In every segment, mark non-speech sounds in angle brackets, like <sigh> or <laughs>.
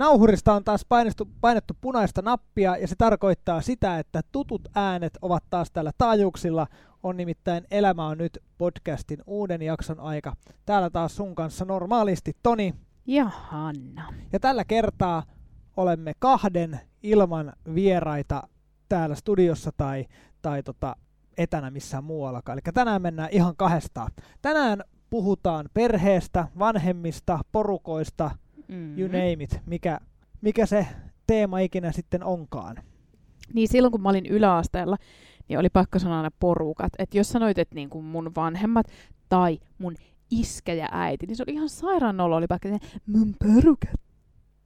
Nauhurista on taas painettu, painettu punaista nappia ja se tarkoittaa sitä, että tutut äänet ovat taas täällä taajuuksilla. On nimittäin Elämä on nyt podcastin uuden jakson aika. Täällä taas sun kanssa normaalisti Toni. Ja Hanna. Ja tällä kertaa olemme kahden ilman vieraita täällä studiossa tai, tai tota, etänä missään muuallakaan. Eli tänään mennään ihan kahdestaan. Tänään puhutaan perheestä, vanhemmista, porukoista, mm-hmm. you name it, mikä, mikä se teema ikinä sitten onkaan. Niin silloin kun mä olin yläasteella, niin oli pakko sanoa aina porukat. Että jos sanoit, että niin kuin mun vanhemmat tai mun iskä ja äiti, niin se oli ihan sairaan olo, oli pakko mun porukat.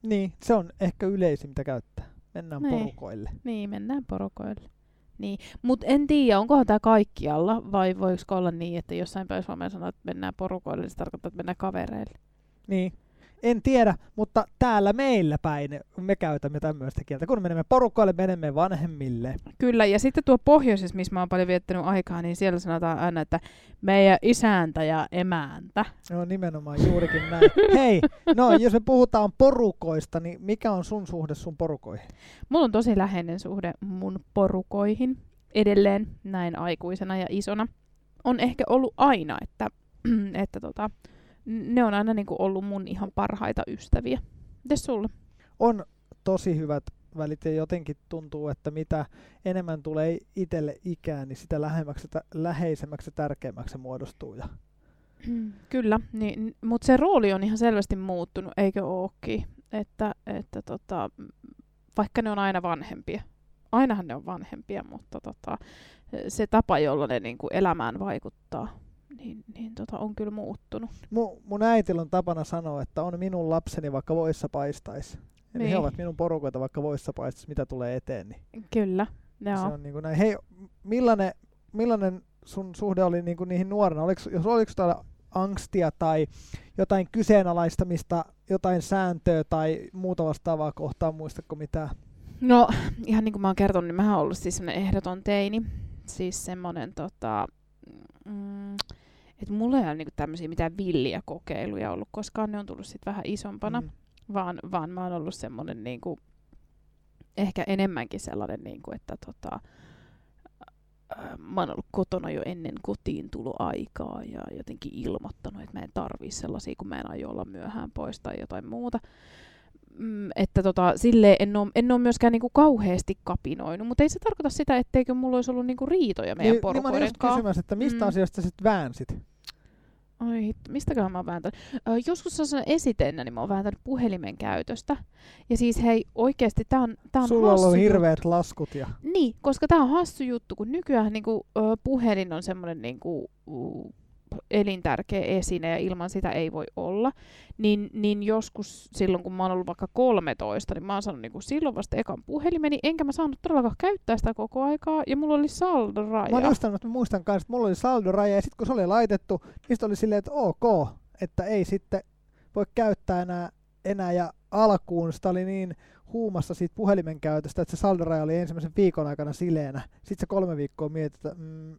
Niin, se on ehkä yleisin, mitä käyttää. Mennään niin. porukoille. Niin, mennään porukoille. Niin, mutta en tiedä, onkohan tämä kaikkialla, vai voiko olla niin, että jossain päin Suomeen sanoo, että mennään porukoille, niin se tarkoittaa, että mennään kavereille. Niin, en tiedä, mutta täällä meillä päin me käytämme tämmöistä kieltä. Kun menemme porukoille, menemme vanhemmille. Kyllä, ja sitten tuo pohjoisessa, missä mä oon paljon viettänyt aikaa, niin siellä sanotaan aina, että meidän isäntä ja emäntä. No nimenomaan juurikin näin. <laughs> Hei, no jos me puhutaan porukoista, niin mikä on sun suhde sun porukoihin? Mulla on tosi läheinen suhde mun porukoihin edelleen näin aikuisena ja isona. On ehkä ollut aina, että, <clears throat> että tota, ne on aina niin kuin ollut mun ihan parhaita ystäviä. Mites sulla? On tosi hyvät välit ja jotenkin tuntuu, että mitä enemmän tulee itselle ikään, niin sitä lähemmäksi, läheisemmäksi ja tärkeämmäksi se muodostuu. Ja... Kyllä, niin, mutta se rooli on ihan selvästi muuttunut, eikö ookin? Että, että tota, vaikka ne on aina vanhempia, ainahan ne on vanhempia, mutta tota, se tapa, jolla ne niin kuin elämään vaikuttaa, niin, niin tota, on kyllä muuttunut. Mun, mun äitillä on tapana sanoa, että on minun lapseni vaikka voissa paistaisi. Eli niin. he ovat minun porukoita vaikka voissa paistaisi, mitä tulee eteen. Niin kyllä, joo. Se on niin kuin näin. Hei, millainen, millainen sun suhde oli niin kuin niihin nuorena? Oliko, jos oliko täällä angstia tai jotain kyseenalaistamista, jotain sääntöä tai muuta vastaavaa kohtaan, muistatko mitään? No, ihan niin kuin mä oon kertonut, niin mä oon ollut siis ehdoton teini. Siis semmonen tota, mm, että mulla ei ole niinku tämmöisiä mitään villiä kokeiluja ollut, koskaan ne on tullut sitten vähän isompana, mm. vaan, vaan mä oon ollut semmoinen niinku, ehkä enemmänkin sellainen, niinku, että tota, mä oon ollut kotona jo ennen kotiin aikaa ja jotenkin ilmoittanut, että mä en tarvii sellaisia, kun mä en aio olla myöhään pois tai jotain muuta. Mm, että tota, sille en ole, en ole myöskään niinku kauheasti kapinoinut, mutta ei se tarkoita sitä, etteikö mulla olisi ollut niinku riitoja meidän niin, porukoiden niin kanssa. Niin että mistä mm. asiasta sitten väänsit? Oi, mistäköhän mä oon vääntänyt? Ö, joskus on esiteenä, niin mä oon vääntänyt puhelimen käytöstä. Ja siis hei, oikeesti tää on, tää on Sulla on hirveät juttu. laskut ja... Niin, koska tää on hassu juttu, kun nykyään niinku, ö, puhelin on semmonen niinku, elintärkeä esine ja ilman sitä ei voi olla, niin, niin joskus silloin, kun mä oon ollut vaikka 13, niin mä oon saanut niin silloin vasta ekan puhelimeni, enkä mä saanut todellakaan käyttää sitä koko aikaa, ja mulla oli saldoraja. Mä muistan, että muistan kanssa, että mulla oli saldoraja, ja sitten kun se oli laitettu, niin oli silleen, että ok, että ei sitten voi käyttää enää, enää ja alkuun sitä oli niin huumassa siitä puhelimen käytöstä, että se saldoraja oli ensimmäisen viikon aikana sileenä. Sitten se kolme viikkoa mietit, että mm,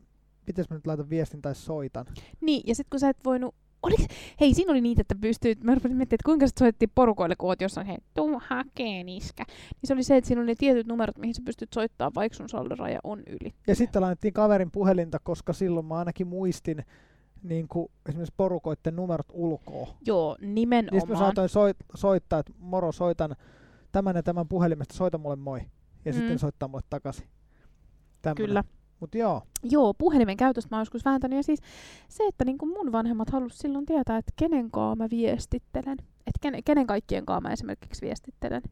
pitäis mä nyt laita viestin tai soitan. Niin, ja sitten kun sä et voinut Oliks, hei, siinä oli niitä, että pystyy, mä rupesin miettimään, että kuinka sä soitettiin porukoille, kun oot jossain, hei, tuu hakeen iskä. Niin se oli se, että siinä oli ne tietyt numerot, mihin sä pystyt soittamaan, vaikka sun saldoraja on yli. Ja sitten laitettiin kaverin puhelinta, koska silloin mä ainakin muistin, niin kuin esimerkiksi porukoiden numerot ulkoa. Joo, nimenomaan. Niin mä saatoin soit, soittaa, että moro, soitan tämän ja tämän puhelimesta, soita mulle moi. Ja mm. sitten soittaa mulle takaisin. Tämmönen. Kyllä. Mut joo. Joo, puhelimen käytöstä mä oon joskus vääntänyt. Ja siis se, että niin mun vanhemmat halusivat silloin tietää, että kenen kaa mä viestittelen. Että kenen, kenen kaikkien kaa mä esimerkiksi viestittelen.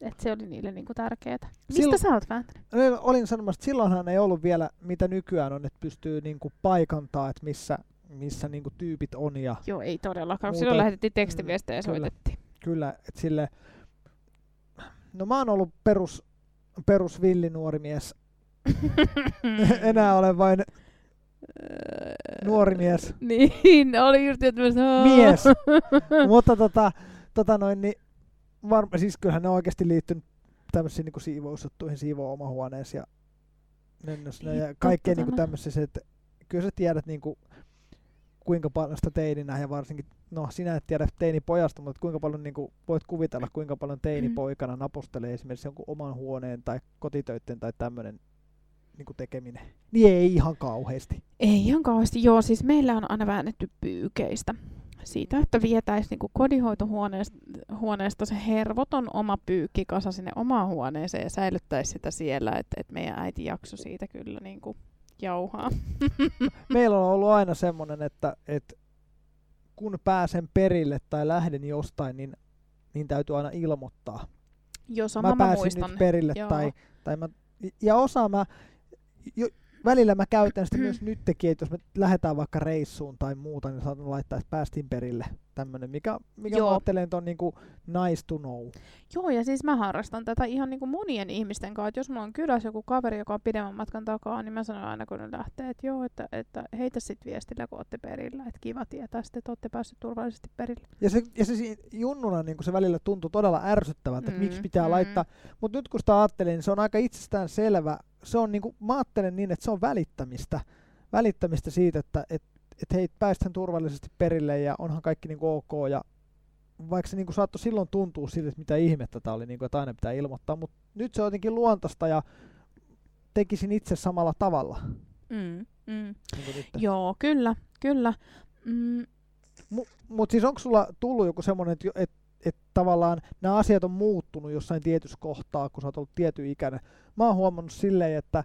Että se oli niille niinku tärkeää. Mistä Silloin, sä oot vääntänyt? Olin sanomassa, että silloinhan ei ollut vielä, mitä nykyään on, että pystyy niinku paikantaa, että missä, missä niinku tyypit on. Ja Joo, ei todellakaan. Muuta, Silloin lähetettiin tekstiviestejä ja mm, soitettiin. Kyllä, että sille... No mä oon ollut perus, perus villinuori mies <laughs> Enää olen vain nuori mies. <laughs> Niin, oli just että Mies. <laughs> Mutta tota, tota noin, niin varma, siis kyllähän ne on oikeasti liittynyt tämmöisiin niin siivousjuttuihin, siivoo oma huoneessa ja nennössä ja kaikkeen niin tämmöisiin, että kyllä sä tiedät niin kuin, kuinka paljon sitä teininä ja varsinkin no sinä et tiedä teinipojasta, mutta kuinka paljon niin kuin, voit kuvitella, kuinka paljon teinipoikana napostelee esimerkiksi jonkun oman huoneen tai kotitöitten tai tämmöinen niin kuin tekeminen. Niin ei ihan kauheasti. Ei ihan kauheasti, joo. Siis meillä on aina väännetty pyykeistä siitä, että vietäisi niin kodinhoitohuoneesta se hervoton oma pyykkikasa sinne omaan huoneeseen ja säilyttäisi sitä siellä, että, että meidän äiti jakso siitä kyllä niin kuin jauhaa. <laughs> Meillä on ollut aina semmoinen, että, että kun pääsen perille tai lähden jostain, niin, niin täytyy aina ilmoittaa. Joo, sama mä mä pääsin muistan. nyt perille Joo. tai, tai mä, ja osa mä, jo, välillä mä käytän sitä myös nytkin, että jos me lähdetään vaikka reissuun tai muuta, niin saatan laittaa, että päästiin perille tämmönen, mikä, mikä Joo. mä ajattelen, että on niinku nice to know. Joo, ja siis mä harrastan tätä ihan niin kuin monien ihmisten kanssa, että jos mulla on kylässä joku kaveri, joka on pidemmän matkan takaa, niin mä sanon aina, kun ne lähtee, että joo, että, että heitä sitten viestillä, kun ootte perillä, että kiva tietää sitten, että ootte päässyt turvallisesti perille. Ja se, ja se junnuna niin se välillä tuntuu todella ärsyttävältä, että Mm, miksi pitää mm. laittaa. Mutta nyt kun sitä ajattelin, niin se on aika itsestään selvä. Se on niinku, mä ajattelen niin, että se on välittämistä. Välittämistä siitä, että et, et hei, päästään turvallisesti perille ja onhan kaikki niinku ok. Ja vaikka se niinku saattoi silloin tuntua siltä, että mitä ihmettä tämä oli, niinku, että aina pitää ilmoittaa. Mutta nyt se on jotenkin luontaista ja tekisin itse samalla tavalla. Mm, mm. Niin. Joo, kyllä, kyllä. Mm, Mutta siis onko sulla tullut joku semmoinen, että et, et tavallaan nämä asiat on muuttunut jossain tietyssä kohtaa, kun sä oot ollut tietyn ikäinen. Mä oon huomannut silleen, että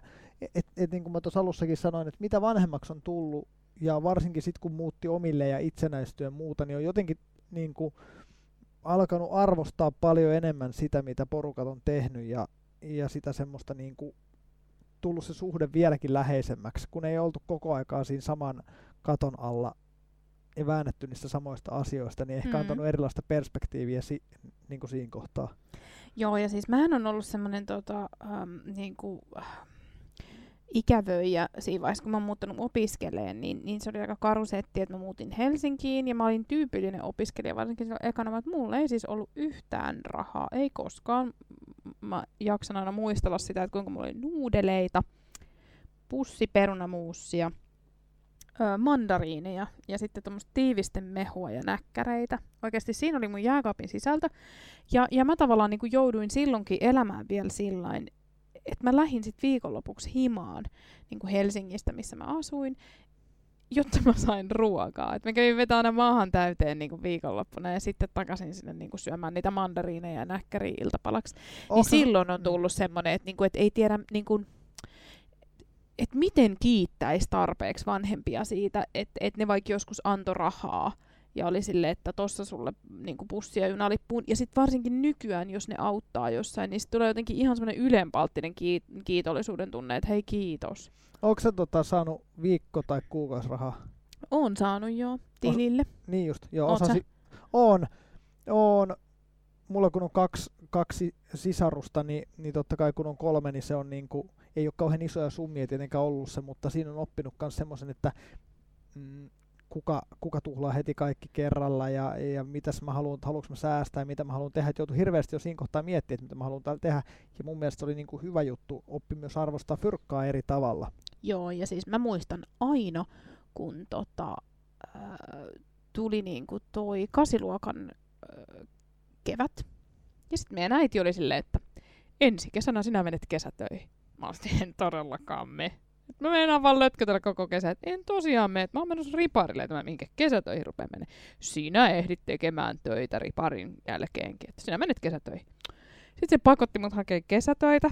et, et, niin kuin mä tuossa alussakin sanoin, että mitä vanhemmaksi on tullut, ja varsinkin sitten kun muutti omille ja itsenäistyä ja muuta, niin on jotenkin niin kuin, alkanut arvostaa paljon enemmän sitä, mitä porukat on tehnyt, ja, ja sitä semmoista niin kuin, tullut se suhde vieläkin läheisemmäksi, kun ei oltu koko aikaa siinä saman katon alla ja väännetty niistä samoista asioista, niin ehkä Mm. antanut erilaista perspektiiviä si- niin kuin siinä kohtaa. Joo, ja siis mähän on ollut semmoinen tota, ähm, niinku, äh, ikävöijä siinä vaiheessa, kun mä oon muuttanut opiskeleen, niin, niin se oli aika karu setti, että mä muutin Helsinkiin ja mä olin tyypillinen opiskelija, varsinkin silloin ekana, että mulla ei siis ollut yhtään rahaa, ei koskaan. Mä jaksan aina muistella sitä, että kuinka mulla oli nuudeleita, pussi perunamuussia, ö, mandariineja ja sitten tuommoista tiivisten mehua ja näkkäreitä. Oikeasti siinä oli mun jääkaapin sisältö. Ja, ja mä tavallaan niin kuin jouduin silloinkin elämään vielä sillain, että mä lähdin sitten viikonlopuksi himaan niin kuin Helsingistä, missä mä asuin, jotta mä sain ruokaa. Et mä kävin vetää aina maahan täyteen niin viikonloppuna ja sitten takaisin sinne niin syömään niitä mandariineja ja näkkäriä iltapalaksi. Niin Onko se- silloin on tullut semmoinen, että niinku, et ei tiedä, niinku, että miten kiittäisi tarpeeksi vanhempia siitä, että et ne vaikka joskus antoi rahaa ja oli sille, että tossa sulle niinku pussi ja junalippuun. Ja sitten varsinkin nykyään, jos ne auttaa jossain, niin sit tulee jotenkin ihan semmoinen ylenpalttinen kiit- kiitollisuuden tunne, että hei kiitos. Onko sä tota, saanut viikko- tai kuukausirahaa? On saanut jo tilille. Niin just, joo. Osasi, on, on. Mulla kun on kaksi, kaksi sisarusta, niin, niin totta kai kun on kolme, niin se on niinku, ei ole kauhean isoja summia tietenkään ollut se, mutta siinä on oppinut myös semmoisen, että mm, kuka, kuka tuhlaa heti kaikki kerralla ja, ja mitäs mä haluan, haluanko mä säästää ja mitä mä haluan tehdä. Et joutui hirveästi jo siinä kohtaa miettiä, että mitä mä haluan täällä tehdä. Ja mun mielestä se oli niinku hyvä juttu, oppi myös arvostaa fyrkkaa eri tavalla. Joo, ja siis mä muistan aina, kun tota, ää, tuli niinku toi kasiluokan ää, kevät. Ja sitten meidän äiti oli silleen, että ensi kesänä sinä menet kesätöihin. Mä olisin, en todellakaan me. Et mä meinaan vaan lötkötellä koko kesä, että en tosiaan mene. Mä oon menossa riparille, että mä minkä kesätöihin rupean mennä. Sinä ehdit tekemään töitä riparin jälkeenkin, että sinä menet kesätöihin. Sitten se pakotti mut hakemaan kesätöitä.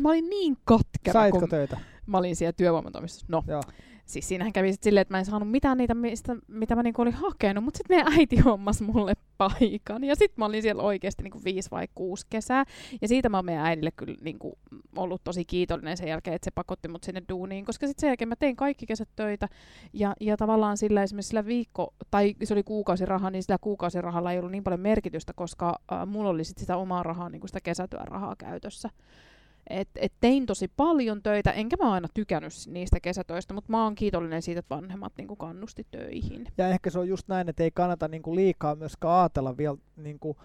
Mä olin niin katkera, Saitko kun töitä? mä olin siellä työvoimatoimistossa. No, Joo. siis siinähän kävi sit silleen, että mä en saanut mitään niitä, mistä, mitä mä niinku olin hakenut, mutta sitten meidän äiti hommasi mulle paikan. Ja sitten mä olin siellä oikeasti niinku viisi vai kuusi kesää. Ja siitä mä oon meidän äidille kyllä niinku ollut tosi kiitollinen sen jälkeen, että se pakotti mut sinne duuniin, koska sitten sen jälkeen mä tein kaikki kesät töitä. Ja, ja tavallaan sillä esimerkiksi sillä viikko, tai se oli kuukausiraha, niin sillä kuukausirahalla ei ollut niin paljon merkitystä, koska äh, mulla oli sit sitä omaa rahaa, niinku sitä kesätyörahaa käytössä. Et, et tein tosi paljon töitä, enkä mä aina tykännyt niistä kesätöistä, mutta mä oon kiitollinen siitä, että vanhemmat niinku kannusti töihin. Ja ehkä se on just näin, että ei kannata niinku liikaa myöskään ajatella vielä niinku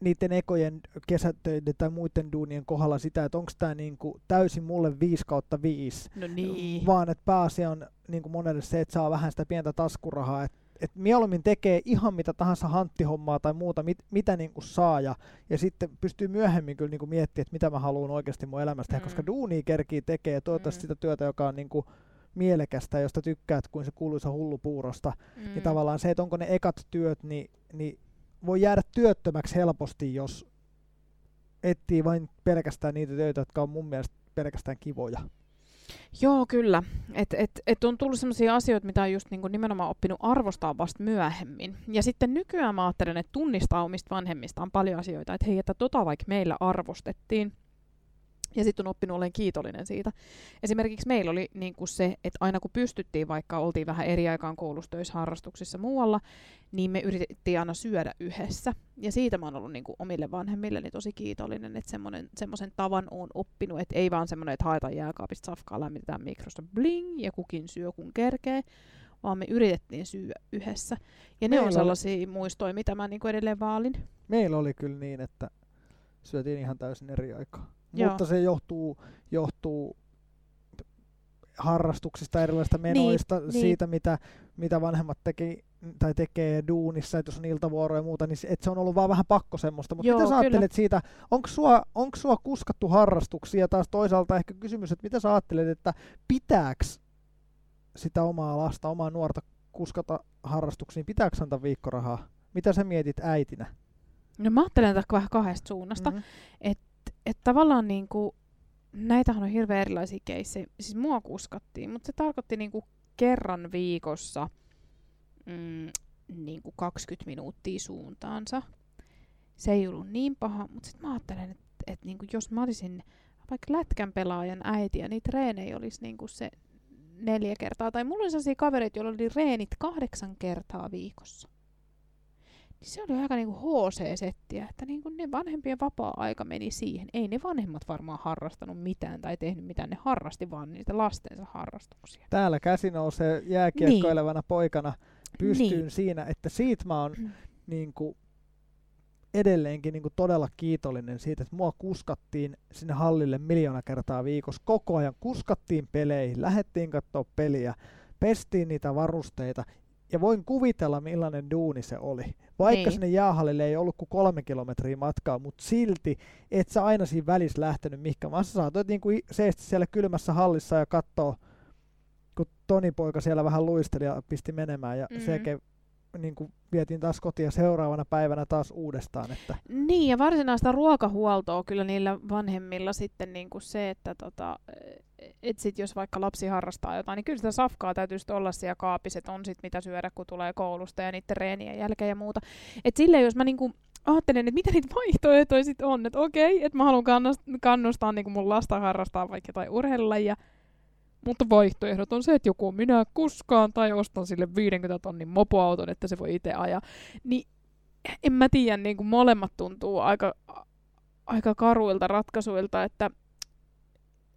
niiden ekojen kesätöiden tai muiden duunien kohdalla sitä, että onko tämä niinku täysin mulle 5 kautta 5, No niin. vaan että pääasia on niinku monelle se, että saa vähän sitä pientä taskurahaa, että et mieluummin tekee ihan mitä tahansa hanttihommaa tai muuta, mit, mitä niin kuin saa, ja, ja sitten pystyy myöhemmin kyllä niin kuin miettimään, että mitä mä haluan oikeasti mun elämästä tehdä, mm. koska duuni kerkii tekee toivottavasti mm. sitä työtä, joka on niin kuin mielekästä, josta tykkäät, kuin se kuuluisa hullupuurosta, niin mm. niin tavallaan se, että onko ne ekat työt, niin, niin voi jäädä työttömäksi helposti, jos etsii vain pelkästään niitä töitä, jotka on mun mielestä pelkästään kivoja. Joo, kyllä. Et, et, et on tullut sellaisia asioita, mitä on just niin nimenomaan oppinut arvostaa vasta myöhemmin. Ja sitten nykyään mä ajattelen, että tunnistaa omista vanhemmista on paljon asioita, että hei, että tota vaikka meillä arvostettiin, ja sitten on oppinut olemaan kiitollinen siitä. Esimerkiksi meillä oli niin kuin se, että aina kun pystyttiin, vaikka oltiin vähän eri aikaan koulustoissa, harrastuksissa muualla, niin me yritettiin aina syödä yhdessä. Ja siitä mä oon ollut niin kuin omille vanhemmilleni tosi kiitollinen, että semmoisen tavan on oppinut, että ei vaan semmoinen, että haetaan jääkaapista safkaa, lämmitetään mikrosta bling ja kukin syö kun kerkee, vaan me yritettiin syödä yhdessä. Ja ne Meillä on sellaisia oli... muistoja, mitä mä niin kuin edelleen vaalin. Meillä oli kyllä niin, että syötiin ihan täysin eri aikaa. Joo. mutta se johtuu, johtuu harrastuksista, erilaisista menoista, niin, siitä niin. Mitä, mitä vanhemmat teki, tai tekee duunissa, että jos on iltavuoroja ja muuta, niin et se on ollut vaan vähän pakko semmoista. Mutta mitä sä ajattelet siitä, onko sua, onko sua kuskattu harrastuksia, ja taas toisaalta ehkä kysymys, että mitä sä ajattelet, että pitääks sitä omaa lasta, omaa nuorta kuskata harrastuksiin, pitääkö antaa viikkorahaa? Mitä sä mietit äitinä? No mä ajattelen tätä vähän kahdesta suunnasta. Mm-hmm. Että että tavallaan niinku, näitähän on hirveän erilaisia keissejä. Siis mua kuskattiin, mutta se tarkoitti niinku kerran viikossa mm, niinku 20 minuuttia suuntaansa. Se ei ollut niin paha, mutta sitten mä ajattelen, että et niinku jos mä olisin vaikka lätkän pelaajan äiti ja niitä treenejä olisi niinku se neljä kertaa. Tai mulla oli sellaisia kavereita, joilla oli reenit kahdeksan kertaa viikossa niin se oli aika niinku HC-settiä, että niinku ne vanhempien vapaa-aika meni siihen. Ei ne vanhemmat varmaan harrastanut mitään tai tehnyt mitään, ne harrasti vaan niitä lastensa harrastuksia. Täällä käsi nousee jääkiekkoilevana niin. poikana pystyyn niin. siinä, että siitä mä oon mm. niinku, edelleenkin niinku todella kiitollinen siitä, että mua kuskattiin sinne hallille miljoona kertaa viikossa. Koko ajan kuskattiin peleihin, lähettiin katsoa peliä, pestiin niitä varusteita ja voin kuvitella, millainen duuni se oli. Vaikka niin. sinne jäähallille ei ollut kuin kolme kilometriä matkaa, mutta silti et sä aina siinä välissä lähtenyt mihinkä, vaan sä saatoit niin kuin seistä siellä kylmässä hallissa ja katsoa, kun Toni poika siellä vähän luisteli ja pisti menemään ja mm. sekin niin kuin vietiin taas kotia seuraavana päivänä taas uudestaan. Että. Niin, ja varsinaista ruokahuoltoa kyllä niillä vanhemmilla sitten niin kuin se, että tota, et sit jos vaikka lapsi harrastaa jotain, niin kyllä sitä safkaa täytyy olla siellä kaapissa, on sit mitä syödä, kun tulee koulusta ja niiden reenien jälkeen ja muuta. Et silleen, jos mä niinku ajattelen, että mitä niitä vaihtoehtoja sit on, että okei, että mä haluan kannustaa, kannustaa niin mun lasta harrastaa vaikka jotain urheilulajia, mutta vaihtoehdot on se, että joku minä kuskaan tai ostan sille 50 tonnin mopoauton, että se voi itse ajaa. Niin en mä tiedä, niin molemmat tuntuu aika, aika karuilta ratkaisuilta, että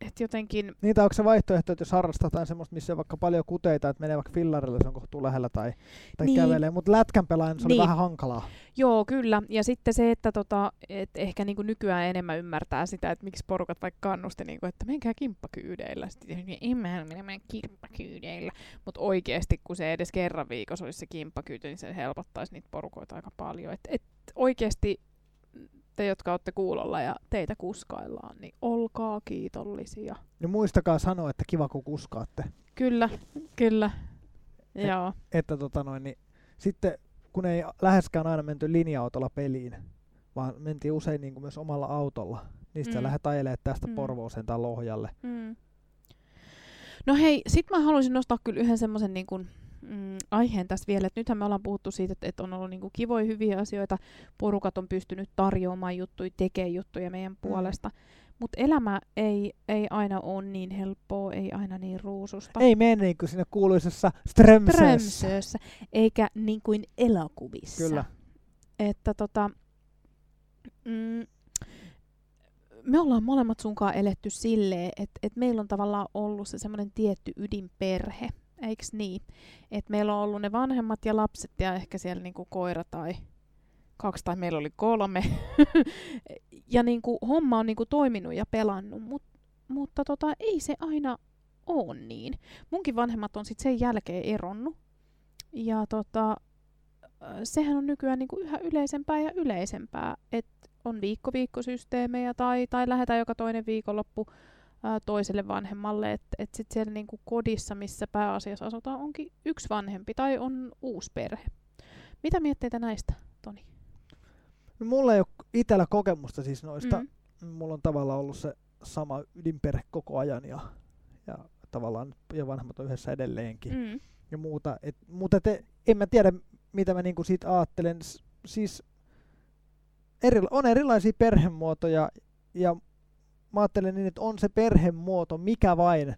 et jotenkin... Niitä onko se vaihtoehto, että jos harrastetaan semmoista, missä on vaikka paljon kuteita, että menee vaikka fillarille, se on kohtuu lähellä tai, tai niin. kävelee, mutta lätkän se niin. oli vähän hankalaa. Joo, kyllä. Ja sitten se, että tota, et ehkä niinku nykyään enemmän ymmärtää sitä, että miksi porukat vaikka kannusti, niinku, että menkää kimppakyydeillä. Sitten en mä mene kimppakyydeillä. Mutta oikeasti, kun se edes kerran viikossa olisi se kimppakyyty, niin se helpottaisi niitä porukoita aika paljon. Et, et oikeasti te, jotka olette kuulolla ja teitä kuskaillaan, niin olkaa kiitollisia. Ja muistakaa sanoa, että kiva kun kuskaatte. Kyllä, kyllä. Et, Joo. Että tota noin, niin sitten kun ei läheskään aina menty linja-autolla peliin, vaan mentiin usein niin kuin myös omalla autolla, niin sitten mm. lähdet ajelemaan tästä mm. Porvooseen tai Lohjalle. Mm. No hei, sit mä haluaisin nostaa kyllä yhden semmoisen niin kuin mm, aiheen tässä vielä, että nythän me ollaan puhuttu siitä, että, että on ollut niinku kivoja hyviä asioita, porukat on pystynyt tarjoamaan juttuja, tekemään juttuja meidän mm. puolesta, mutta elämä ei, ei aina ole niin helppoa, ei aina niin ruususta. Ei mene niin kuin siinä kuuluisessa Strömsössä. eikä niin kuin elokuvissa. Kyllä. Että tota, mm, me ollaan molemmat sunkaan eletty silleen, että, että meillä on tavallaan ollut se semmoinen tietty ydinperhe, eiks niin? Et meillä on ollut ne vanhemmat ja lapset ja ehkä siellä niinku koira tai kaksi tai meillä oli kolme. <laughs> ja niinku, homma on niinku toiminut ja pelannut, mut, mutta tota, ei se aina ole niin. Munkin vanhemmat on sitten sen jälkeen eronnut. Ja tota, sehän on nykyään niin kuin yhä yleisempää ja yleisempää, että on viikko-viikkosysteemejä tai, tai lähdetään joka toinen viikonloppu ää, toiselle vanhemmalle, että et sitten siellä niin kuin kodissa, missä pääasiassa asutaan, onkin yksi vanhempi tai on uusi perhe. Mitä mietteitä näistä, Toni? No, mulla ei ole itsellä kokemusta siis noista. Mm. Mulla on tavallaan ollut se sama ydinperhe koko ajan ja, ja tavallaan ja vanhemmat on yhdessä edelleenkin Mm. ja muuta. Et, mutta te, en mä tiedä, mitä mä niinku siitä ajattelen. S- Siis eri, on erilaisia perhemuotoja ja mä ajattelen niin, että on se perhemuoto mikä vain,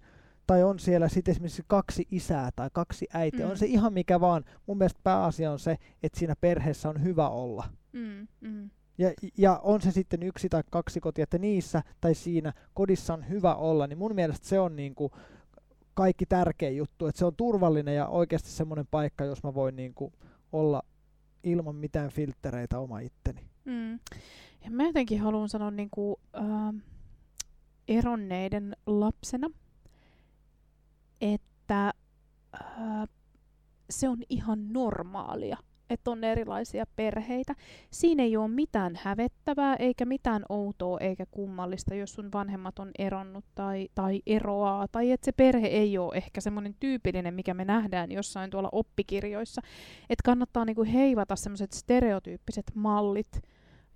tai on siellä sitten esimerkiksi kaksi isää tai kaksi äitiä, Mm. on se ihan mikä vaan. Mun mielestä pääasia on se, että siinä perheessä on hyvä olla. Mm. Mm. Ja, ja on se sitten yksi tai kaksi kotia, että niissä tai siinä kodissa on hyvä olla, niin mun mielestä se on niinku kaikki tärkein juttu, että se on turvallinen ja oikeasti semmoinen paikka, jos mä voin niinku olla ilman mitään filttereitä oma itteni. Mm. Ja mä jotenkin haluan sanoa niin kuin, äh, eronneiden lapsena, että äh, se on ihan normaalia, että on erilaisia perheitä. Siinä ei ole mitään hävettävää, eikä mitään outoa eikä kummallista, jos sun vanhemmat on eronnut tai, tai eroaa, tai että se perhe ei ole ehkä semmoinen tyypillinen, mikä me nähdään jossain tuolla oppikirjoissa. Että kannattaa niinku heivata semmoiset stereotyyppiset mallit,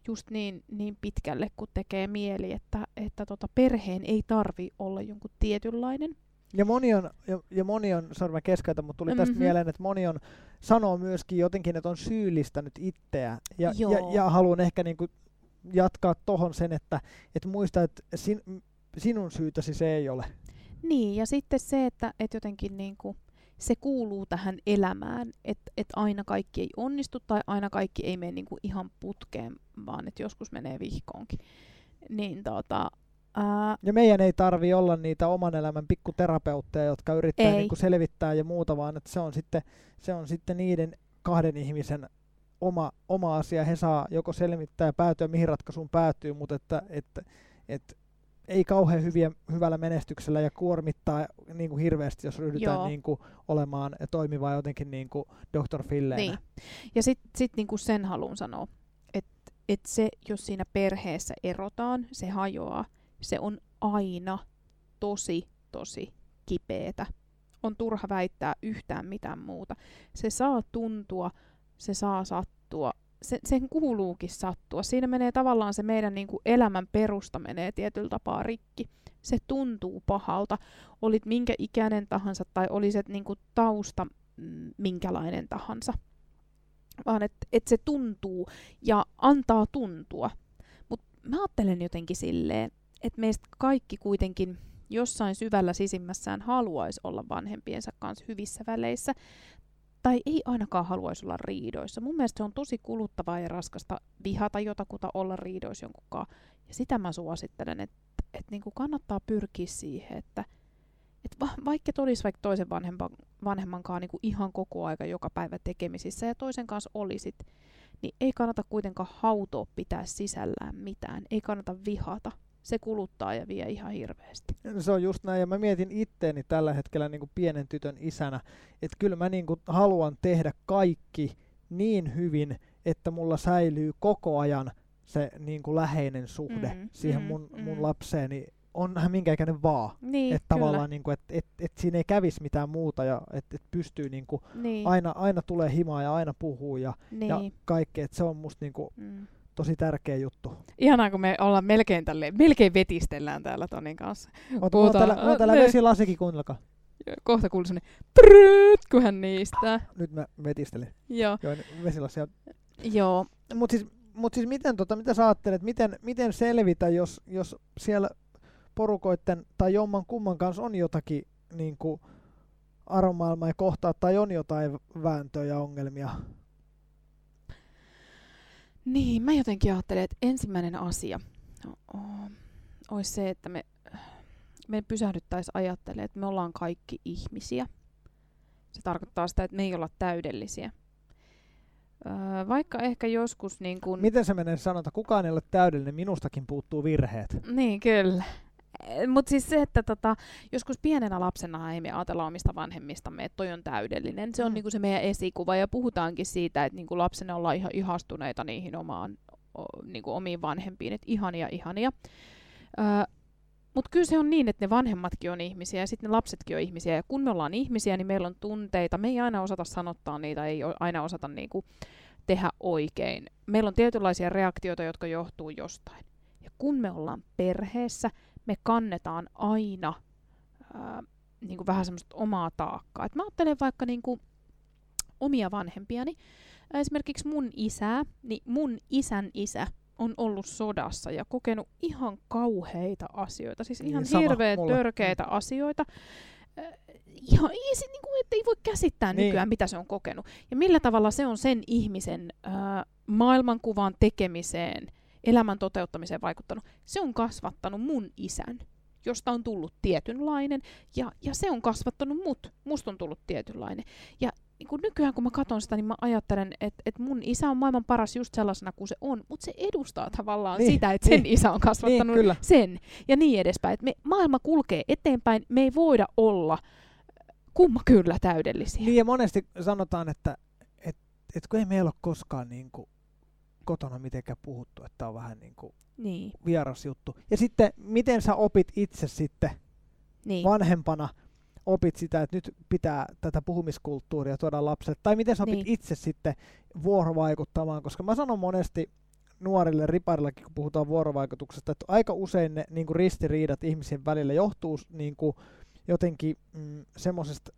just niin, niin pitkälle, kun tekee mieli, että, että tota, perheen ei tarvi olla jonkun tietynlainen. Ja moni on, ja, ja moni on, sorry mä keskeytän, mutta tuli tästä Mhm. mieleen, että moni on, sanoo myöskin jotenkin, että on syyllistänyt itseä. Ja, ja, Joo. ja haluan ehkä niinku jatkaa tohon sen, että, että muista, että sin, sinun syytäsi se ei ole. Niin, ja sitten se, että, että jotenkin niin kuin, se kuuluu tähän elämään, että, että aina kaikki ei onnistu tai aina kaikki ei mene niin kuin ihan putkeen, vaan että joskus menee vihkoonkin. Niin tota, ää, Ja meidän ei tarvi olla niitä oman elämän pikkuterapeutteja, jotka yrittää Ei. niin kuin selvittää ja muuta, vaan että se on sitten, se on sitten niiden kahden ihmisen oma, oma asia. He saa joko selvittää ja päätyä, mihin ratkaisuun päätyy, mutta että, että, että ei kauhean hyviä, hyvällä menestyksellä ja kuormittaa niin kuin hirveästi, jos ryhdytään Joo. niin kuin olemaan ja toimimaan jotenkin niin kuin Dr. Filleenä. Niin. Ja sitten sit niinku sen haluan sanoa, että et se, jos siinä perheessä erotaan, se hajoaa, se on aina tosi, tosi kipeetä. On turha väittää yhtään mitään muuta. Se saa tuntua, se saa sattua, se, sen kuuluukin sattua. Siinä menee tavallaan se meidän niinku elämän perusta menee tietyllä tapaa rikki. Se tuntuu pahalta, olit minkä ikäinen tahansa tai olisit niinku tausta mm, minkälainen tahansa. Vaan että et se tuntuu ja antaa tuntua. Mutta mä ajattelen jotenkin silleen, että meistä kaikki kuitenkin jossain syvällä sisimmässään haluaisi olla vanhempiensa kanssa hyvissä väleissä. Tai ei ainakaan haluaisi olla riidoissa. Mun mielestä se on tosi kuluttavaa ja raskasta vihata jotakuta olla riidoissa jonkunkaan. Ja sitä mä suosittelen, että et niinku kannattaa pyrkiä siihen, että et va- vaikka olisi vaikka toisen vanhempan, vanhemmankaan niinku ihan koko aika joka päivä tekemisissä ja toisen kanssa olisit, niin ei kannata kuitenkaan hautoa pitää sisällään mitään. Ei kannata vihata. Se kuluttaa ja vie ihan hirveästi. Se on just näin, ja mä mietin itteeni tällä hetkellä niin kuin pienen tytön isänä, että kyllä mä niin kuin haluan tehdä kaikki niin hyvin, että mulla säilyy koko ajan se niin kuin läheinen suhde Mm, siihen mm, mun, mun mm. lapseeni, on hän minkä ikäinen vaan. Niin, että tavallaan niin kuin, että et, et siinä ei kävisi mitään muuta ja että et pystyy niin kuin niin, aina, aina tulee himaa ja aina puhuu ja, niin. ja kaikkea, että se on musta niin kuin Mm. Tosi tärkeä juttu. Ihanaa, kun me ollaan melkein tälleen, melkein vetistellään täällä Tonin kanssa. Ota, mulla on Puhutaan- täällä, on täällä ne- vesilasikin, kuunnelkaa. Kohta kuuluu kun hän niistää. Nyt mä vetistelin. Joo, Joo, vesilasia joo. Mutta siis, mut siis miten, tota, mitä sä ajattelet, miten, miten selvitä, jos, jos siellä porukoitten tai jomman kumman kanssa on jotakin niin kuin aromaailmaa ja kohtaa tai on jotain vääntöjä ja ongelmia? Niin, mä jotenkin ajattelen, että ensimmäinen asia o- olisi se, että me, me pysähdyttäisiin ajattelemaan, että me ollaan kaikki ihmisiä. Se tarkoittaa sitä, että me ei olla täydellisiä. Öö, vaikka ehkä joskus niin kun... Miten se menee sanota, kukaan ei ole täydellinen, minustakin puuttuu virheet. Niin, kyllä. Mutta siis se, että tota, joskus pienenä lapsena ei me ajatella omista vanhemmistamme, että toi on täydellinen. Se on Mm. niinku se meidän esikuva ja puhutaankin siitä, että niinku lapsena ollaan ihan ihastuneita niihin omaan, o, niinku omiin vanhempiin, että ihania, ihania. Öö, mutta kyllä se on niin, että ne vanhemmatkin on ihmisiä ja sitten ne lapsetkin on ihmisiä. Ja kun me ollaan ihmisiä, niin meillä on tunteita. Me ei aina osata sanottaa niitä, ei aina osata niinku tehdä oikein. Meillä on tietynlaisia reaktioita, jotka johtuu jostain. Ja kun me ollaan perheessä, me kannetaan aina ää, niin kuin vähän semmoista omaa taakkaa. Et mä ajattelen vaikka niin kuin omia vanhempiani. Esimerkiksi mun isää, niin mun isän isä on ollut sodassa ja kokenut ihan kauheita asioita. Siis ihan Niin, sama hirveä mulla. törkeitä asioita. Äh, Ihan ei se, niin kuin, että ei voi käsittää Niin. nykyään, mitä se on kokenut. Ja millä tavalla se on sen ihmisen ää, maailmankuvan tekemiseen, elämän toteuttamiseen vaikuttanut. Se on kasvattanut mun isän, josta on tullut tietynlainen, ja, ja se on kasvattanut mut. Musta on tullut tietynlainen. Ja niin kun nykyään kun mä katson sitä, niin mä ajattelen, että, että mun isä on maailman paras just sellaisena kuin se on, mutta se edustaa tavallaan Niin, sitä, että sen niin. isä on Niin, kasvattanut kyllä. sen ja niin edespäin. Et me, maailma kulkee eteenpäin, me ei voida olla kumma kyllä täydellisiä. Niin ja monesti sanotaan, että et, et kun ei meillä ole koskaan niin kuin kotona mitenkään puhuttu, että on vähän niin kuin Niin, vieras juttu. Ja sitten miten sä opit itse sitten niin. vanhempana, opit sitä, että nyt pitää tätä puhumiskulttuuria tuoda lapselle, tai miten sä opit Niin. itse sitten vuorovaikuttamaan, koska mä sanon monesti nuorille riparillakin, kun puhutaan vuorovaikutuksesta, että aika usein ne niin kuin ristiriidat ihmisen välillä johtuu niin kuin jotenkin mm, semmoisesta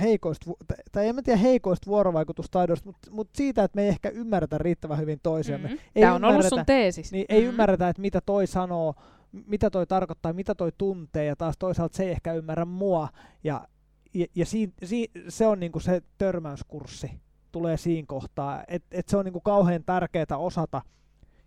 heikoista, tai- en mä tiedä heikoista vuorovaikutustaidoista, mutta mut siitä, että me ei ehkä ymmärretä riittävän hyvin toisiamme. Mm. Ei Tämä on ollut ymmärretä- sun teesis. Niin ei Mm. ymmärretä, että mitä toi sanoo, mitä toi tarkoittaa, mitä toi tuntee, ja taas toisaalta se ei ehkä ymmärrä mua. Ja, ja, ja siin, si, se on niinku se törmäyskurssi, tulee siinä kohtaa. Et, et se on niinku kauhean tärkeää osata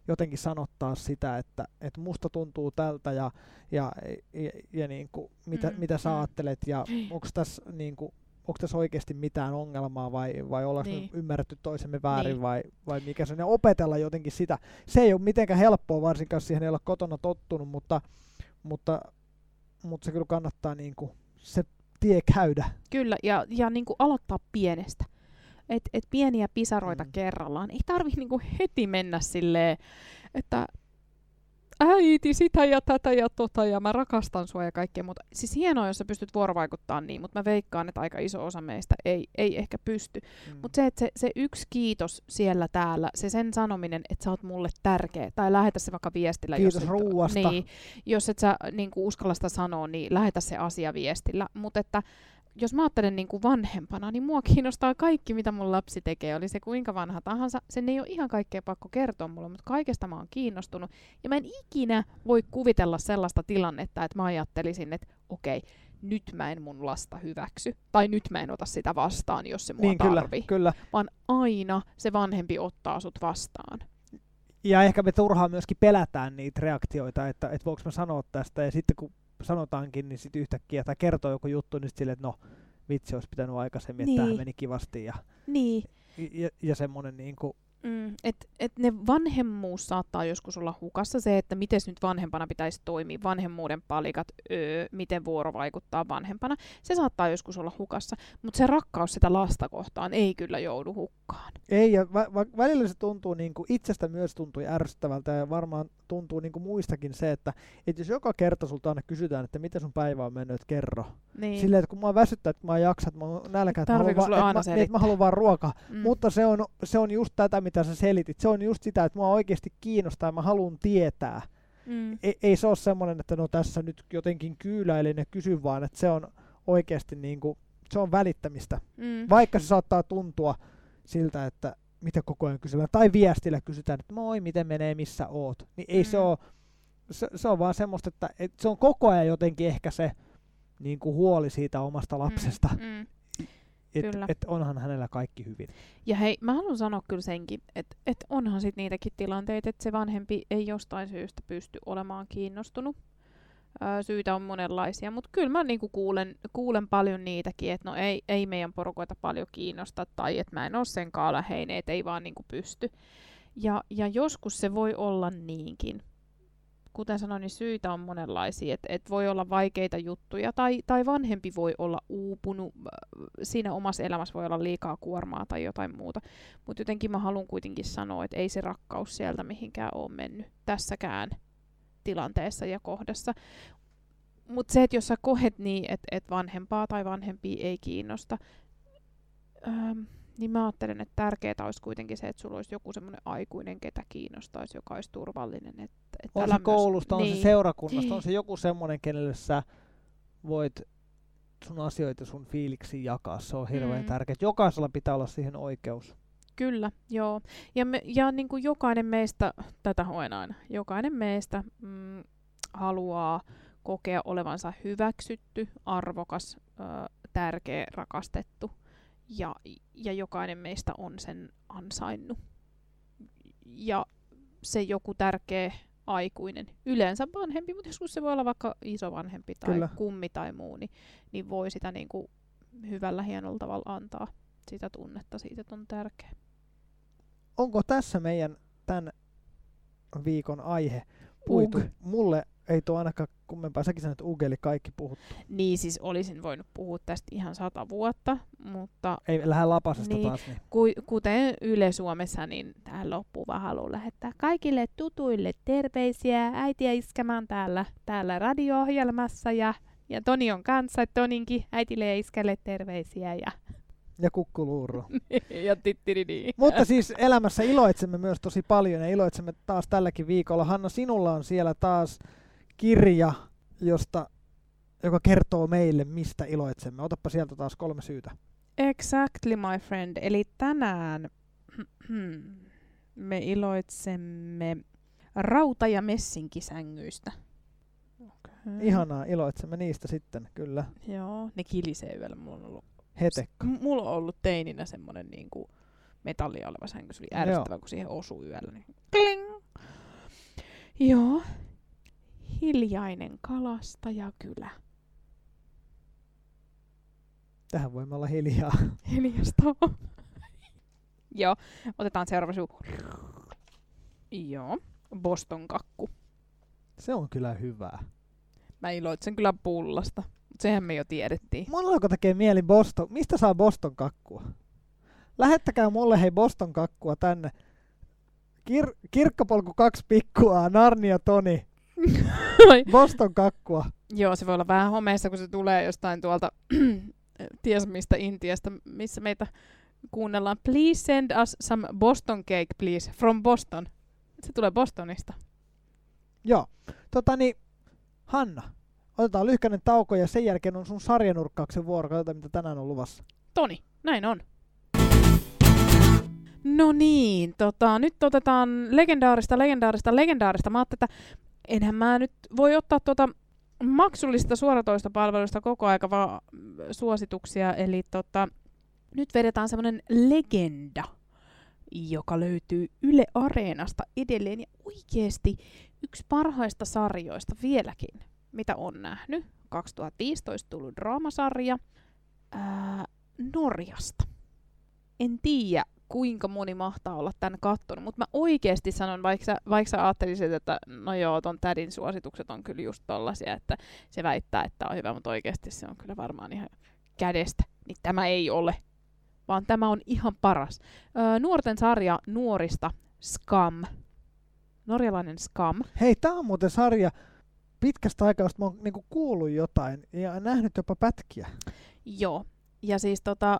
jotenkin sanottaa sitä, että et musta tuntuu tältä ja, ja, ja, ja niinku, mitä, Mm, mitä sä mm. ajattelet ja onko tässä niinku, onko tässä oikeasti mitään ongelmaa vai, vai ollaanko Niin. niin. ymmärretty toisemme väärin Niin. vai, vai mikä se on, ja opetella jotenkin sitä. Se ei ole mitenkään helppoa, varsinkaan jos siihen ei ole kotona tottunut, mutta, mutta, mutta se kyllä kannattaa niinku se tie käydä. Kyllä, ja, ja niin kuin aloittaa pienestä. Et, et pieniä pisaroita Mm. kerrallaan. Ei tarvi niin kuin heti mennä silleen, että äiti sitä ja tätä ja tota ja mä rakastan sua ja kaikkea muuta. Siis hienoa, jos sä pystyt vuorovaikuttamaan niin, mutta mä veikkaan, että aika iso osa meistä ei, ei ehkä pysty. Mm. Mutta se, että se, se yksi kiitos siellä täällä, se sen sanominen, että sä oot mulle tärkeä, tai lähetä se vaikka viestillä. Kiitos jos et, ruuasta. Niin, jos et sä niin uskalla sitä sanoa, niin lähetä se asia viestillä. Mutta että jos mä ajattelen niin kuin vanhempana, niin mua kiinnostaa kaikki, mitä mun lapsi tekee. Oli se kuinka vanha tahansa. Sen ei ole ihan kaikkea pakko kertoa mulle, mutta kaikesta mä oon kiinnostunut. Ja mä en ikinä voi kuvitella sellaista tilannetta, että mä ajattelisin, että okei, nyt mä en mun lasta hyväksy. Tai nyt mä en ota sitä vastaan, jos se mua niin kyllä, tarvii. kyllä. Vaan aina se vanhempi ottaa sut vastaan. Ja ehkä me turhaan myöskin pelätään niitä reaktioita, että, että voiko mä sanoa tästä, ja sitten kun sanotaankin, niin sitten yhtäkkiä, tai kertoo joku juttu, niin sitten silleen, että no, vitsi olisi pitänyt aikaisemmin, että Niin. tämähän meni kivasti, ja, Niin, ja, ja semmoinen niin kuin, Mm, et, et ne vanhemmuus saattaa joskus olla hukassa se, että miten nyt vanhempana pitäisi toimia, vanhemmuuden palikat, öö, miten vuoro vaikuttaa vanhempana. Se saattaa joskus olla hukassa, mutta se rakkaus sitä lasta kohtaan ei kyllä joudu hukkaan. Ei, ja va- va- välillä se tuntuu niin kuin itsestä myös tuntuu ärsyttävältä ja varmaan tuntuu niin kuin muistakin se, että, että jos joka kerta sulta aina kysytään, että miten sun päivä on mennyt, että kerro. Niin. Silleen, että kun mä väsyttää, että mä jaksan, että mä oon nälkä, että mä, haluan sulle että, mä, niin, että mä haluan vaan ruokaa. mm. Mutta se on, se on just tätä, mitä sä selitit. Se on just sitä, että mua oikeasti kiinnostaa ja mä haluan tietää. mm. Ei, ei se ole semmoinen, että no tässä nyt jotenkin kyyläilen ja kysyn vaan, että se on oikeasti niin kuin, se on välittämistä. Mm. Vaikka se saattaa tuntua siltä, että mitä koko ajan kysellään, tai viestillä kysytään, että moi, miten menee, missä oot. Niin ei se Mm. ole, se, se on vaan semmoista, että, että se on koko ajan jotenkin ehkä se niin kuin huoli siitä omasta lapsesta, Mm. Mm. että et onhan hänellä kaikki hyvin. Ja hei, mä haluan sanoa kyllä senkin, että et onhan sit niitäkin tilanteita, että se vanhempi ei jostain syystä pysty olemaan kiinnostunut. Öö, syitä on monenlaisia, mutta kyllä mä niinku kuulen, kuulen paljon niitäkin, että no ei, ei meidän porukoita paljon kiinnosta tai että mä en ole sen läheinen, että ei vaan niinku pysty. Ja, ja joskus se voi olla niinkin. kuten sanoin, niin syitä on monenlaisia. Että et voi olla vaikeita juttuja tai, tai vanhempi voi olla uupunut, siinä omassa elämässä voi olla liikaa kuormaa tai jotain muuta. Mutta jotenkin mä haluan kuitenkin sanoa, että ei se rakkaus sieltä mihinkään ole mennyt tässäkään tilanteessa ja kohdassa. Mutta se, että jos sä kohet niin, että et vanhempaa tai vanhempia ei kiinnosta, ähm, niin mä ajattelen, että tärkeää olisi kuitenkin se, että sulla olisi joku semmoinen aikuinen, ketä kiinnostaisi, joka olisi turvallinen. Että, että on se koulusta, myös... on niin. se seurakunnasta, on se joku semmoinen, kenelle sä voit sun asioita, sun fiiliksi jakaa. Se on hirveän mm. tärkeää. Jokaisella pitää olla siihen oikeus. Kyllä, joo. Ja, me, ja niin kuin jokainen meistä, tätä hoen aina, jokainen meistä mm, haluaa kokea olevansa hyväksytty, arvokas, ö, tärkeä, rakastettu – ja, ja jokainen meistä on sen ansainnut. Ja se joku tärkeä aikuinen, yleensä vanhempi, mutta joskus se voi olla vaikka isovanhempi tai Kyllä. kummi tai muu, niin, niin voi sitä niin kuin hyvällä hienolla tavalla antaa sitä tunnetta siitä, että on tärkeä. Onko tässä meidän tämän viikon aihe puitu? Ug. Mulle ei tuo ainakaan kummempaa. Säkin sanoit, että Ugeli kaikki puhuttu. Niin, siis olisin voinut puhua tästä ihan sata vuotta, mutta... Ei lähde lapasesta niin, taas. Niin. Ku, kuten Yle Suomessa, niin tähän loppuun vaan haluan lähettää kaikille tutuille terveisiä. Äitiä iskämään täällä, täällä radio-ohjelmassa ja, ja Toni on kanssa. Toninkin äitille ja iskälle terveisiä ja ja kukkuluuro. <laughs> ja tittiridi. Mutta siis elämässä iloitsemme myös tosi paljon ja iloitsemme taas tälläkin viikolla. Hanna, sinulla on siellä taas kirja, josta, joka kertoo meille, mistä iloitsemme. Otappa sieltä taas kolme syytä. Exactly, my friend. Eli tänään me iloitsemme rauta- ja messinkisängyistä. Okay. Ihanaa, iloitsemme niistä sitten, kyllä. Joo, ne kilisee yöllä. Mulla on ollut, Hetekka. M- mulla on ollut teininä semmonen niinku metallia oleva sänky. Se oli ärsyttävä, kun siihen osui yöllä. Niin kling! Joo, hiljainen kalastajakylä. Tähän voimme olla hiljaa. <laughs> Hiljasta <laughs> Joo, otetaan seuraava suu. Joo, Boston kakku. Se on kyllä hyvää. Mä iloitsen kyllä pullasta, sehän me jo tiedettiin. Mulla alkoi tekee mieli Boston. Mistä saa Boston kakkua? Lähettäkää mulle hei Boston kakkua tänne. Kir- kirkkopolku kaksi pikkua, Narnia Toni. <laughs> Boston kakkua. Joo, se voi olla vähän homeessa, kun se tulee jostain tuolta, <clears throat> ties mistä Intiasta, missä meitä kuunnellaan. Please send us some Boston cake, please, from Boston. Se tulee Bostonista. Joo. Tota niin, Hanna, otetaan lyhkäinen tauko ja sen jälkeen on sun sarjanurkkauksen vuoro. Katsotaan, mitä tänään on luvassa. Toni, näin on. No niin, tota, nyt otetaan legendaarista, legendaarista, legendaarista. Mä että enhän mä nyt voi ottaa tuota maksullista suoratoista palveluista koko aika vaan suosituksia, eli tota, nyt vedetään semmoinen legenda, joka löytyy Yle Areenasta edelleen ja oikeasti yksi parhaista sarjoista vieläkin, mitä on nähnyt. 2015 tullut draamasarja ää, Norjasta. En tiedä, kuinka moni mahtaa olla tämän kattonut, mutta mä oikeasti sanon, vaikka sä, vaikka sä ajattelisit, että no joo, ton tädin suositukset on kyllä just tollasia, että se väittää, että on hyvä, mutta oikeasti se on kyllä varmaan ihan kädestä, niin tämä ei ole, vaan tämä on ihan paras. Öö, nuorten sarja nuorista Scam. Norjalainen Scam. Hei, tää on muuten sarja pitkästä aikaa, mä oon niinku kuullut jotain ja nähnyt jopa pätkiä. Joo, ja siis tota,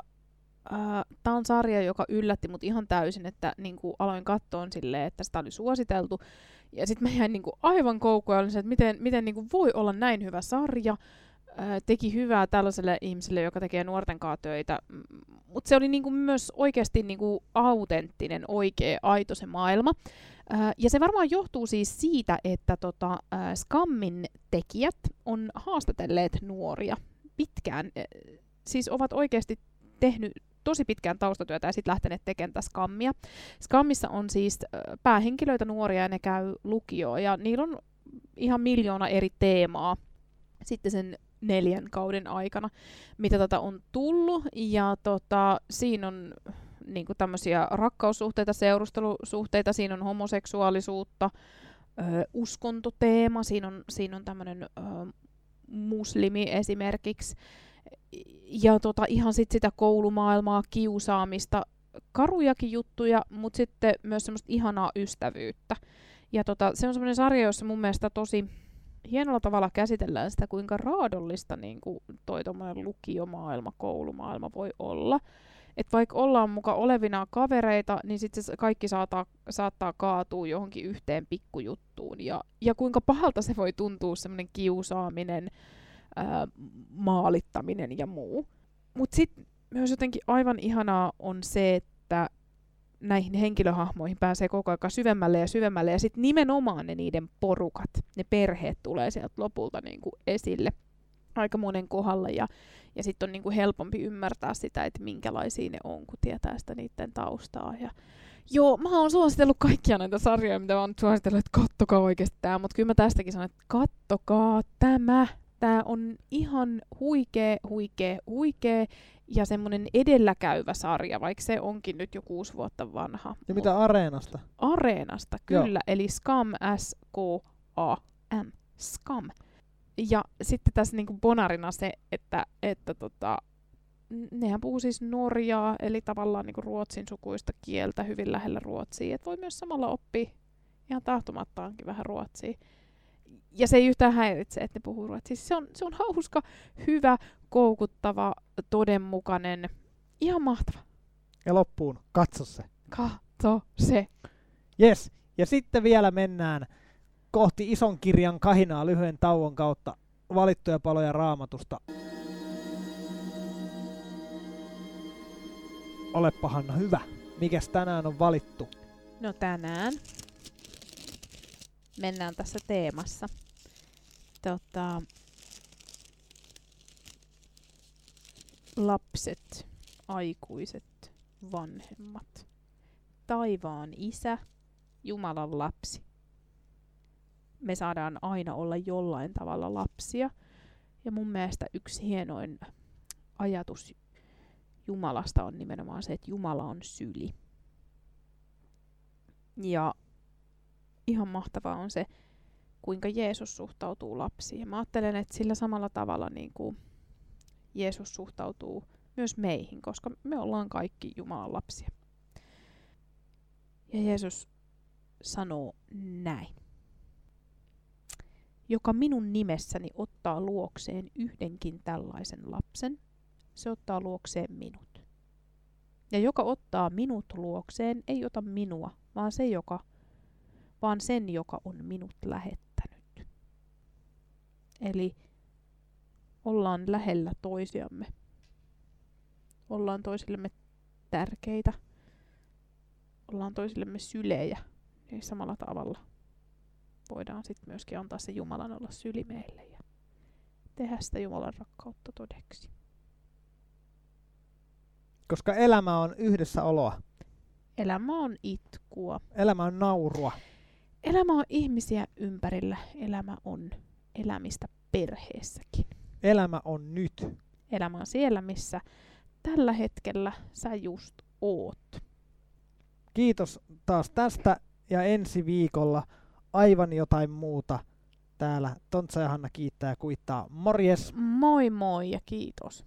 äh, tämä on sarja, joka yllätti mut ihan täysin, että niinku, aloin katsoa silleen, että sitä oli suositeltu. Ja sitten mä jäin niinku, aivan koukkuun että miten, miten niinku, voi olla näin hyvä sarja. Teki hyvää tällaiselle ihmiselle, joka tekee nuorten kanssa töitä. Mutta se oli niinku, myös oikeasti niinku, autenttinen, oikea, aito se maailma. Ja se varmaan johtuu siis siitä, että tota, Skammin tekijät on haastatelleet nuoria pitkään. Siis ovat oikeasti tehnyt tosi pitkään taustatyötä ja sitten lähteneet tekemään skammia. Skammissa on siis päähenkilöitä nuoria ja ne käy lukioon ja niillä on ihan miljoona eri teemaa sitten sen neljän kauden aikana, mitä tätä on tullut. Ja tota, siinä on niinku tämmöisiä rakkaussuhteita, seurustelusuhteita, siinä on homoseksuaalisuutta, ö, uskontoteema, siinä on, siinä on tämmöinen ö, muslimi esimerkiksi, ja tota, ihan sit sitä koulumaailmaa, kiusaamista, karujakin juttuja, mutta sitten myös semmoista ihanaa ystävyyttä. Ja tota, se on semmoinen sarja, jossa mun mielestä tosi hienolla tavalla käsitellään sitä, kuinka raadollista niin kuin toi lukiomaailma, koulumaailma voi olla. Että vaikka ollaan muka olevina kavereita, niin sitten se kaikki saattaa, saattaa kaatua johonkin yhteen pikkujuttuun. Ja, ja kuinka pahalta se voi tuntua semmoinen kiusaaminen, ää, maalittaminen ja muu. Mutta sitten myös jotenkin aivan ihanaa on se, että näihin henkilöhahmoihin pääsee koko ajan syvemmälle ja syvemmälle, ja sitten nimenomaan ne niiden porukat, ne perheet tulee sieltä lopulta niinku esille aika monen kohdalla, ja, ja sitten on niinku helpompi ymmärtää sitä, että minkälaisia ne on, kun tietää sitä niiden taustaa. Ja, joo, mä oon suositellut kaikkia näitä sarjoja, mitä mä oon suositellut, että kattokaa oikeasti tämä, mutta kyllä mä tästäkin sanon, että kattokaa tämä, tämä on ihan huikee, huikee, huikee ja semmoinen edelläkäyvä sarja, vaikka se onkin nyt jo kuusi vuotta vanha. Ja mitä Areenasta? Areenasta, kyllä. Joo. Eli Scam, S-K-A-M, Scam. Ja sitten tässä niinku bonarina se, että, että tota, nehän puhuu siis norjaa, eli tavallaan niinku ruotsin sukuista kieltä hyvin lähellä ruotsia. Et voi myös samalla oppia ihan tahtomattaankin vähän ruotsia ja se ei yhtään häiritse, että ne puhuu ruotsia. Siis se on, se on hauska, hyvä, koukuttava, todenmukainen, ihan mahtava. Ja loppuun, katso se. Katso se. Yes. Ja sitten vielä mennään kohti ison kirjan kahinaa lyhyen tauon kautta valittuja paloja raamatusta. Olepa Hanna hyvä. Mikäs tänään on valittu? No tänään mennään tässä teemassa tota, lapset, aikuiset, vanhemmat, taivaan isä, Jumalan lapsi. Me saadaan aina olla jollain tavalla lapsia. Ja mun mielestä yksi hienoin ajatus Jumalasta on nimenomaan se, että Jumala on syli. Ja ihan mahtavaa on se, kuinka Jeesus suhtautuu lapsiin. Ja mä ajattelen, että sillä samalla tavalla niin kuin Jeesus suhtautuu myös meihin, koska me ollaan kaikki Jumalan lapsia. Ja Jeesus sanoo näin. Joka minun nimessäni ottaa luokseen yhdenkin tällaisen lapsen, se ottaa luokseen minut. Ja joka ottaa minut luokseen, ei ota minua, vaan se, joka, vaan sen, joka on minut lähettänyt. Eli ollaan lähellä toisiamme. Ollaan toisillemme tärkeitä. Ollaan toisillemme sylejä. Niin samalla tavalla voidaan sitten myöskin antaa se Jumalan olla syli meille ja tehdä sitä Jumalan rakkautta todeksi. Koska elämä on yhdessä oloa. Elämä on itkua. Elämä on naurua. Elämä on ihmisiä ympärillä. Elämä on elämistä perheessäkin. Elämä on nyt. Elämä on siellä, missä tällä hetkellä sä just oot. Kiitos taas tästä ja ensi viikolla aivan jotain muuta. Täällä Tontsa ja Hanna kiittää ja kuittaa. Morjes! Moi moi ja kiitos!